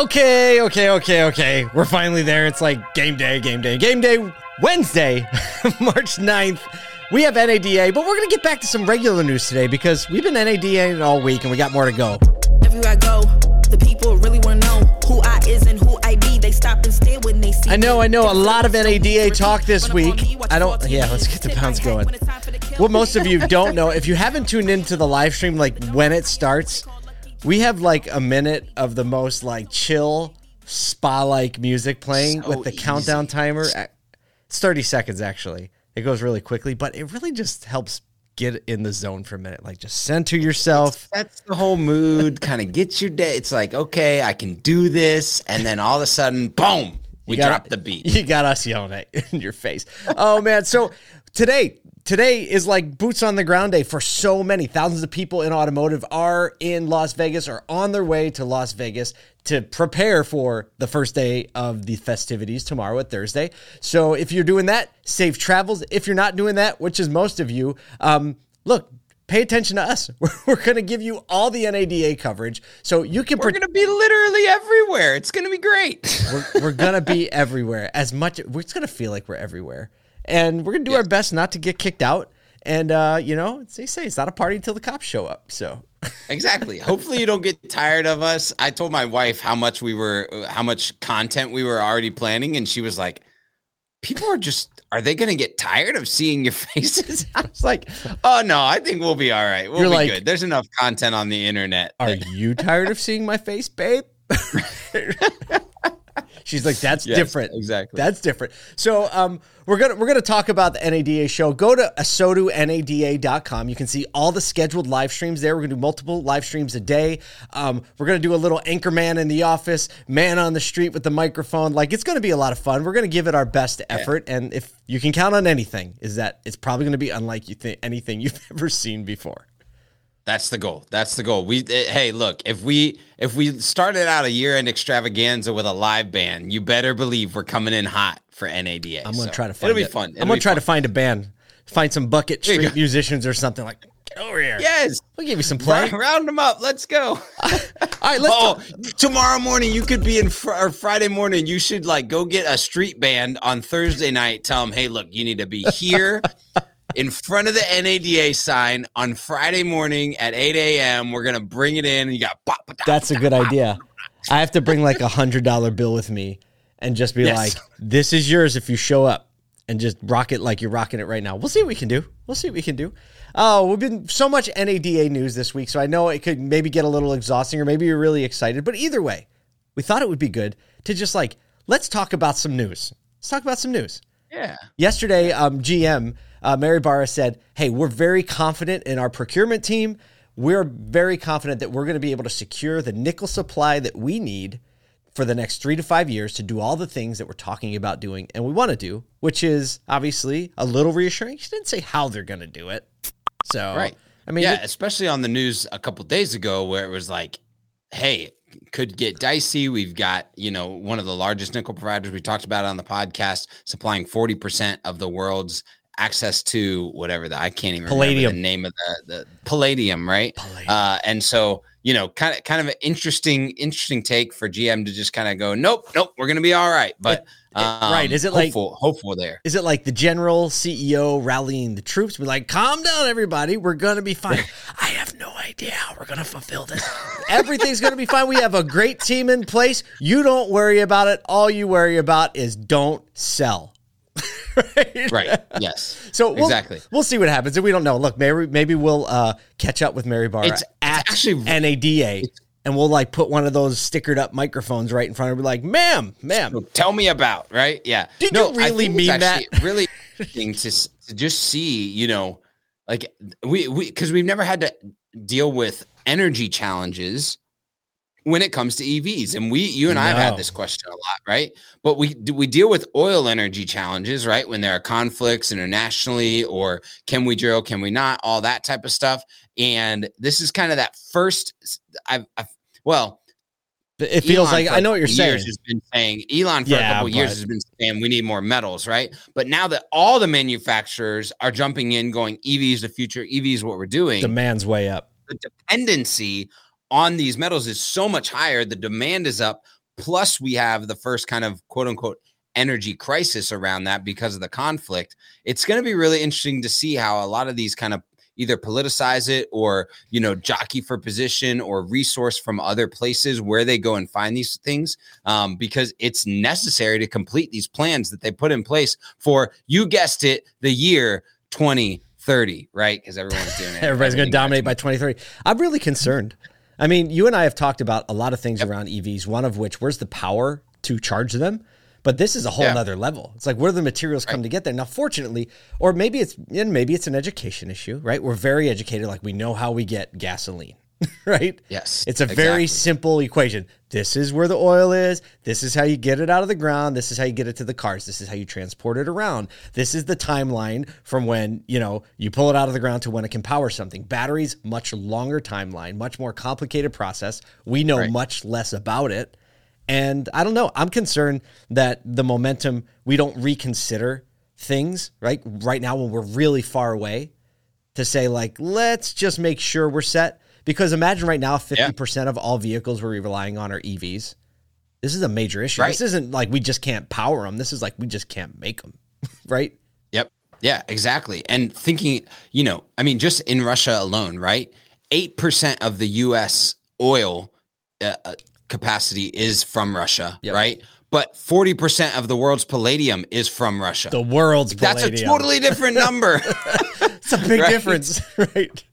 Okay, okay, okay, okay. We're finally there. It's like game day, game day, game day. Wednesday, March 9th. We have NADA, but we're going to get back to some regular news today because we've been NADA all week and we got more to go. Everywhere I go, the people really want to know who I is and who I be. They stop and stare when they see I know. I know a lot of NADA talk this week. I don't, yeah, let's get the pounds going. What most of you don't know, if you haven't tuned into the live stream, like when it starts, we have like a minute of the most like chill spa like music playing So with the easy. countdown timer. It's 30 seconds actually. It goes really quickly, but it really just helps get in the zone for a minute. Like just center yourself. That's the whole mood. Kind of gets your day. It's like, okay, I can do this, and then all of a sudden, boom, we got- drop the beat. You got us yelling at in your face. Oh man! So today, today is like boots on the ground day for so many thousands of people in automotive are in Las Vegas or on their way to Las Vegas to prepare for the first day of the festivities tomorrow at Thursday. So if you're doing that, safe travels. If you're not doing that, which is most of you, um, look. Pay attention to us. We're, we're going to give you all the NADA coverage so you can We're gonna be literally everywhere. It's gonna be great. we're, we're gonna be everywhere as much we're just gonna feel like we're everywhere and we're gonna do our best not to get kicked out and uh you know they say it's not a party until the cops show up so exactly. Hopefully, you don't get tired of us. I told my wife how much we were, how much content we were already planning, and she was like, "People are just, are they gonna get tired of seeing your faces?" I was like, "Oh no, I think we'll be all right. We'll You're be like- good. There's enough content on the internet." are you tired of seeing my face babe she's like that's Yes, different. exactly. that's different. So um we're gonna we're gonna talk about the nada show. Go to asotunada.com you can see all the scheduled live streams there. We're gonna do multiple live streams a day. Um we're gonna do a little anchorman in the office man on the street with the microphone. Like it's gonna be a lot of fun. We're gonna give it our best effort. And if you can count on anything is that it's probably gonna be unlike you think anything you've ever seen before That's the goal. That's the goal. We eh, hey, look, if we if we started out a year end extravaganza with a live band, you better believe we're coming in hot for NADA. I'm gonna So try to find It'll be it. fun. I'm gonna be try to find a band, find some bucket street musicians or something like. Get over here. Yes. we'll give you some play. Round, round them up. Let's go. All right, let's. oh, tomorrow morning you could be in fr- or Friday morning. You should like go get a street band on Thursday night. Tell them, hey, look, you need to be here in front of the NADA sign on Friday morning at 8 a.m. We're gonna bring it in. And you got pop, pop, That's a good idea. I have to bring like a hundred dollar bill with me, and just be Yes. like, "This is yours if you show up," and just rock it like you're rocking it right now. We'll see what we can do. We'll see what we can do. Oh, we've been so much NADA news this week, so I know it could maybe get a little exhausting, or maybe you're really excited. But either way, we thought it would be good to just like let's talk about some news. Let's talk about some news. Yeah. Yesterday, um, GM uh, Mary Barra said, "Hey, we're very confident in our procurement team. We're very confident that we're going to be able to secure the nickel supply that we need for the next three to five years to do all the things that we're talking about doing and we want to do, which is obviously a little reassuring. She didn't say how they're going to do it, so Right. I mean, yeah, it- especially on the news a couple days ago where it was like, hey, could get dicey. We've got, you know, one of the largest nickel providers we talked about on the podcast supplying 40% of the world's access to whatever the I can't even Palladium. remember the name of the the palladium, right? Palladium. Uh and so, you know, kind of kind of an interesting interesting take for GM to just kind of go, nope, nope, we're going to be all right. But um, right, is it like- hopeful, hopeful there? is it like the general CEO rallying the troops? Be like, calm down, everybody. We're gonna be fine. I have no idea how we're gonna fulfill this. Everything's gonna be fine. We have a great team in place. You don't worry about it. All you worry about is don't sell. right? Right. Yes. So we'll, Exactly. We'll see what happens. And we don't know. Look, maybe maybe we'll uh, catch up with Mary Barra It's- it's at actually- NADA. And we'll like put one of those stickered up microphones right in front of her, like, ma'am, ma'am. So tell me about right yeah Did you really mean it's that? really interesting to, to just see you know like we we because we've never had to deal with energy challenges when it comes to evs and we you and i have No. had this question a lot right but we do we deal with oil energy challenges right when there are conflicts internationally or can we drill can we not all that type of stuff and this is kind of that first i've, I've well It feels Elon like I know what you're saying. Has been saying Elon for Yeah, a couple years has been saying we need more metals, right? But now that all the manufacturers are jumping in, going EV is the future, EV is what we're doing. Demand's way up. The dependency on these metals is so much higher. The demand is up. plus we have the first kind of quote unquote energy crisis around that because of the conflict. It's going to be really interesting to see how a lot of these kind of either politicize it or you know jockey for position or resource from other places where they go and find these things um, because it's necessary to complete these plans that they put in place for you guessed it the year 2030 right because everyone's doing it Everybody's going to dominate by 2030. I'm really concerned. I mean, you and I have talked about a lot of things around EVs, one of which, where's the power to charge them? But this is a whole Yeah. nother level. It's like where do the materials come to get there? Now, fortunately, or maybe it's and maybe it's an education issue, right? We're very educated, like we know how we get gasoline, right? Yes, It's a very simple equation. This is where the oil is. This is how you get it out of the ground. This is how you get it to the cars. This is how you transport it around. This is the timeline from when, you know, you pull it out of the ground to when it can power something. Batteries, much longer timeline, much more complicated process. We know Right. much less about it. And I don't know. I'm concerned that the momentum, we don't reconsider things, right? Right now, when we're really far away, to say, like, let's just make sure we're set. Because imagine right now, 50% of all vehicles we're relying on are EVs. This is a major issue. Right. This isn't like we just can't power them. This is like we just can't make them, right? Yep. Yeah, exactly. And thinking, you know, I mean, just in Russia alone, right? 8% of the US oil uh, uh, capacity is from Russia, Yep. right? But 40% of the world's palladium is from Russia. The world's That's a totally different number. It's a big Right. difference, right?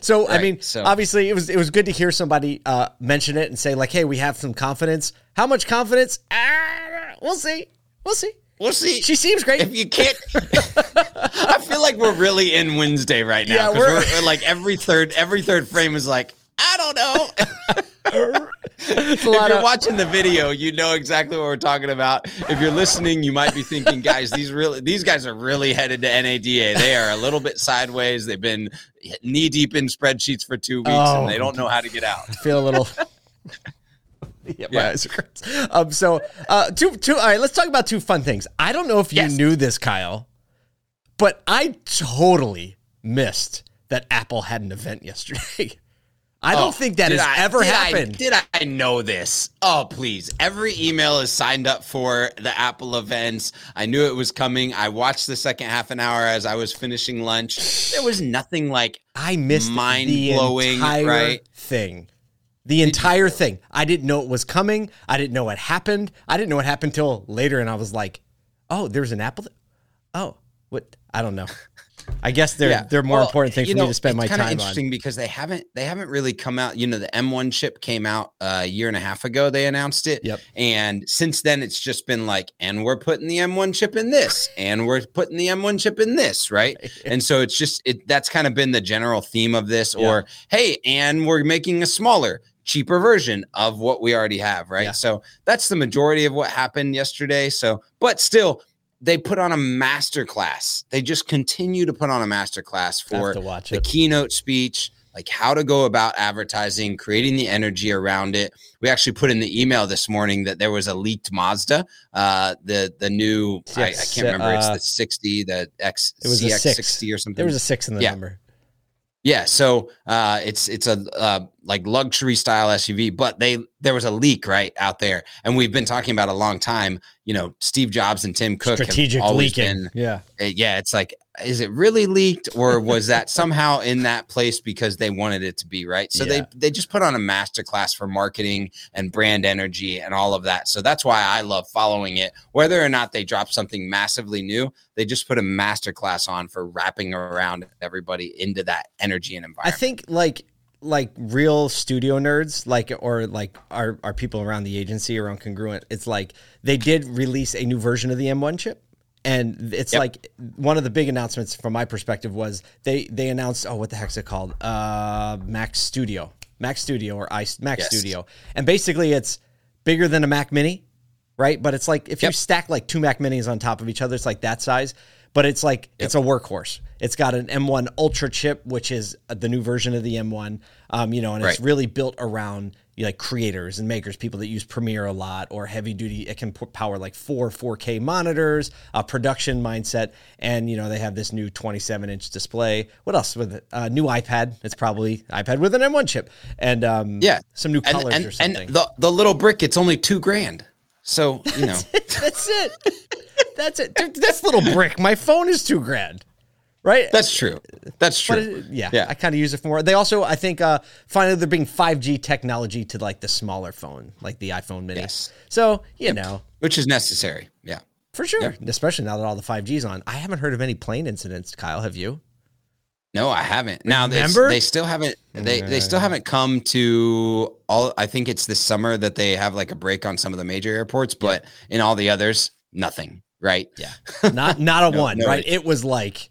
So I mean, so- obviously, it was it was good to hear somebody uh, mention it and say like, "Hey, we have some confidence." How much confidence? Ah, we'll see. We'll see. we'll see. She seems great. if you can't, I feel like we're really in Wednesday right now. Yeah, we're- we're, we're like every third, every third frame is like, I don't know. If you're of- watching the video, you know exactly what we're talking about. If you're listening, you might be thinking, guys, these really these guys are really headed to NADA. They are a little bit sideways. They've been knee deep in spreadsheets for two weeks Oh. and they don't know how to get out. I feel a little. yeah, my Yeah. eyes are. Um, so uh, two, two. All right, let's talk about two fun things. I don't know if you Yes. knew this, Kyle, but I totally missed that Apple had an event yesterday. I don't Oh, think that has I- ever did I- happened. did I know this? Oh, please. Every email is signed up for the Apple events. I knew it was coming. I watched the second half an hour as I was finishing lunch. There was nothing like I missed the mind-blowing, entire right? thing. The entire thing. I didn't know it was coming. I didn't know it happened. I didn't know what happened till later, and I was like, "Oh, there's an Apple." th- Oh, what? I don't know. I guess there there are more Well, important things for me to spend my time on. interesting because they haven't they haven't really come out. You know, the M1 chip came out a year and a half ago. They announced it. Yep. And since then, it's just been like, and we're putting the M1 chip in this, and we're putting the M1 chip in this, right? and so it's just it that's kind of been the general theme of this. Yeah. Or hey, and we're making a smaller, cheaper version of what we already have, right? Yeah. So that's the majority of what happened yesterday. So, but still. They put on a master class. They just continue to put on a master class for the it. keynote speech, like how to go about advertising, creating the energy around it. We actually put in the email this morning that there was a leaked Mazda, uh, the the new I, I can't remember. uh, it's the sixty, the X It was a six. CX60 or something. There was a six in the Yeah. number. Yeah, so uh, it's it's a uh, like luxury style SUV, but they there was a leak right out there, and we've been talking about a long time. You know, Steve Jobs and Tim Cook Strategic leaking. been yeah. uh, yeah, it's like, is it really leaked or was that somehow in that place because they wanted it to be right? So Yeah. they they just put on a master class for marketing and brand energy and all of that. So that's why I love following it. Whether or not they drop something massively new, they just put a master class on for wrapping around everybody into that energy and environment. I think like like real studio nerds, like or like our our people around the agency around Congruent, it's like they did release a new version of the M1 chip. And it's Yep. like one of the big announcements from my perspective was they they announced oh what the heck's it called uh Mac Studio Mac Studio or i Mac Yes. Studio and basically it's bigger than a Mac Mini right but it's like if you stack like two Mac Minis on top of each other it's like that size but it's like it's a workhorse it's got an M1 Ultra chip which is the new version of the M1 um you know and it's really built around you like creators and makers, people that use Premiere a lot or heavy duty. It can power like four 4K monitors, a production mindset, and you know they have this new 27 inch display. What else with it? Uh, new iPad. It's probably iPad with an M1 chip, and um, Yeah. some new And, colors and, or something. and the, the little brick, it's only two grand. So, you know, That's it. That's it. That's little brick. My phone is two grand, right? that's true. That's true. It- yeah, Yeah. I kind of use it for more. They also, I think, uh, finally they're bringing 5G technology to like the smaller phone, like the iPhone Mini. Yes. So you know, Which is necessary. Yeah. for sure, especially now that all the 5G's on. I haven't heard of any plane incidents. Kyle, have you? No, I haven't. Now they, they still haven't they they still haven't come to all I think it's this summer that they have like a break on some of the major airports, but in all the others, nothing. Right. Yeah, not not a No, one. no, right? it- It was like,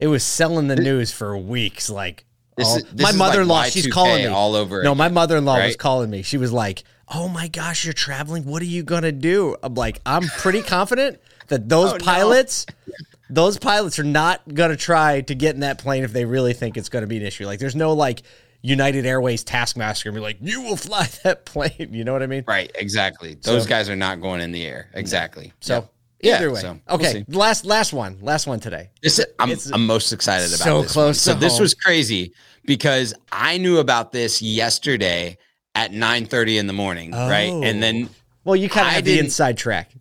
it was selling the news for weeks. Like, all- is- my mother-in-law, she's calling me all over No, my mother-in-law was calling me. She was like, "Oh my gosh, you're traveling. What are you gonna do?" I'm like, "I'm pretty confident that those Oh, no. pilots." Those pilots are not going to try to get in that plane if they really think it's going to be an issue. Like, there's no like United Airways taskmaster and be like, you will fly that plane. You know what I mean? Right. Exactly. Those So- guys are not going in the air. Exactly. So. Either Yeah, way, so we'll okay. see. last last one, last one today. This I'm, I'm most excited about. so this close So this was crazy because I knew about this yesterday at 9:30 in the morning, right? Oh. And then Well, you kind of had the inside track.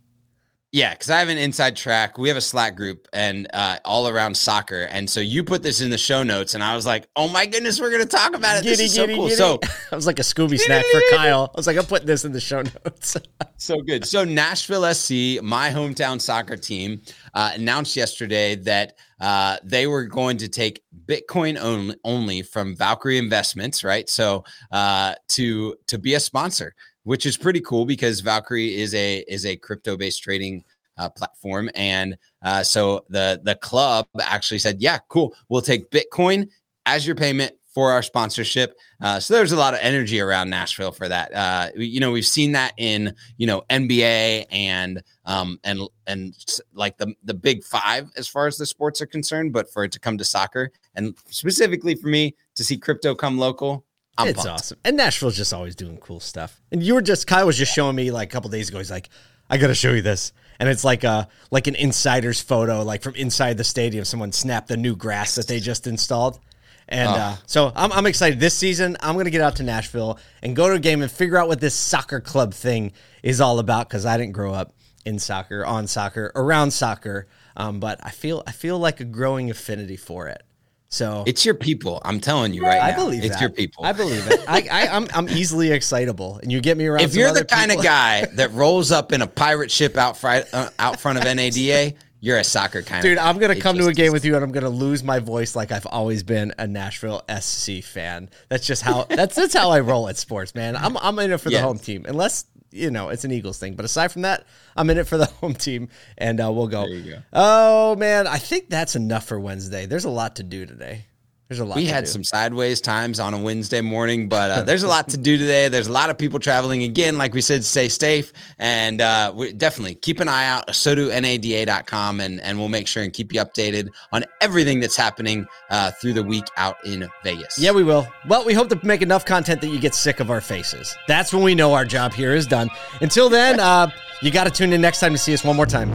Yeah, because I have an inside track. We have a Slack group and uh, all around soccer, and so you put this in the show notes, and I was like, "Oh my goodness, we're gonna talk about it! this is so cool." So I was like a Scooby snack for Kyle. I was like, I'm putting this in the show notes. so good. So Nashville SC, my hometown soccer team, uh, announced yesterday that uh, they were going to take Bitcoin only, only from Valkyrie Investments, right? So uh, to to be a sponsor, which is pretty cool because Valkyrie is a is a crypto based trading uh, platform, and uh, so the the club actually said, "Yeah, cool, we'll take Bitcoin as your payment." For our sponsorship, uh, so there's a lot of energy around Nashville for that. Uh, you know, we've seen that in you know NBA and um and and like the the big five as far as the sports are concerned. But for it to come to soccer and specifically for me to see crypto come local, I'm it's pumped. awesome. And Nashville's just always doing cool stuff. And you were just Kyle was just showing me like a couple days ago. He's like, I gotta show you this. And it's like a like an insider's photo, like from inside the stadium. Someone snapped the new grass that they just installed. And uh, so I'm, I'm excited. This season, I'm going to get out to Nashville and go to a game and figure out what this soccer club thing is all about because I didn't grow up in soccer, on soccer, around soccer. Um, but I feel I feel like a growing affinity for it. So It's your people. I'm telling you right I now. believe it's that. your people. I believe it. I, I, I'm I'm easily excitable, and you get me around. if you're the kind of guy that rolls up in a pirate ship out front uh, out front of NADA, you're a soccer kind of dude, of I'm gonna It come to a game with you, and I'm gonna lose my voice like I've always been a Nashville SC fan. That's just how that's that's how I roll at sports, man. I'm I'm in it for the home team, unless you know it's an Eagles thing. But aside from that, I'm in it for the home team, and uh, we'll go. There you go. Oh man, I think that's enough for Wednesday. There's a lot to do today. There's a lot. We had do. some sideways times on a Wednesday morning, but uh, there's a lot to do today. There's a lot of people traveling. Again, like we said, stay safe and uh, we definitely keep an eye out. asotunada.com and and we'll make sure and keep you updated on everything that's happening uh, through the week out in Vegas. Yeah, we will. Well, we hope to make enough content that you get sick of our faces. That's when we know our job here is done. Until then, uh, you got to tune in next time to see us one more time.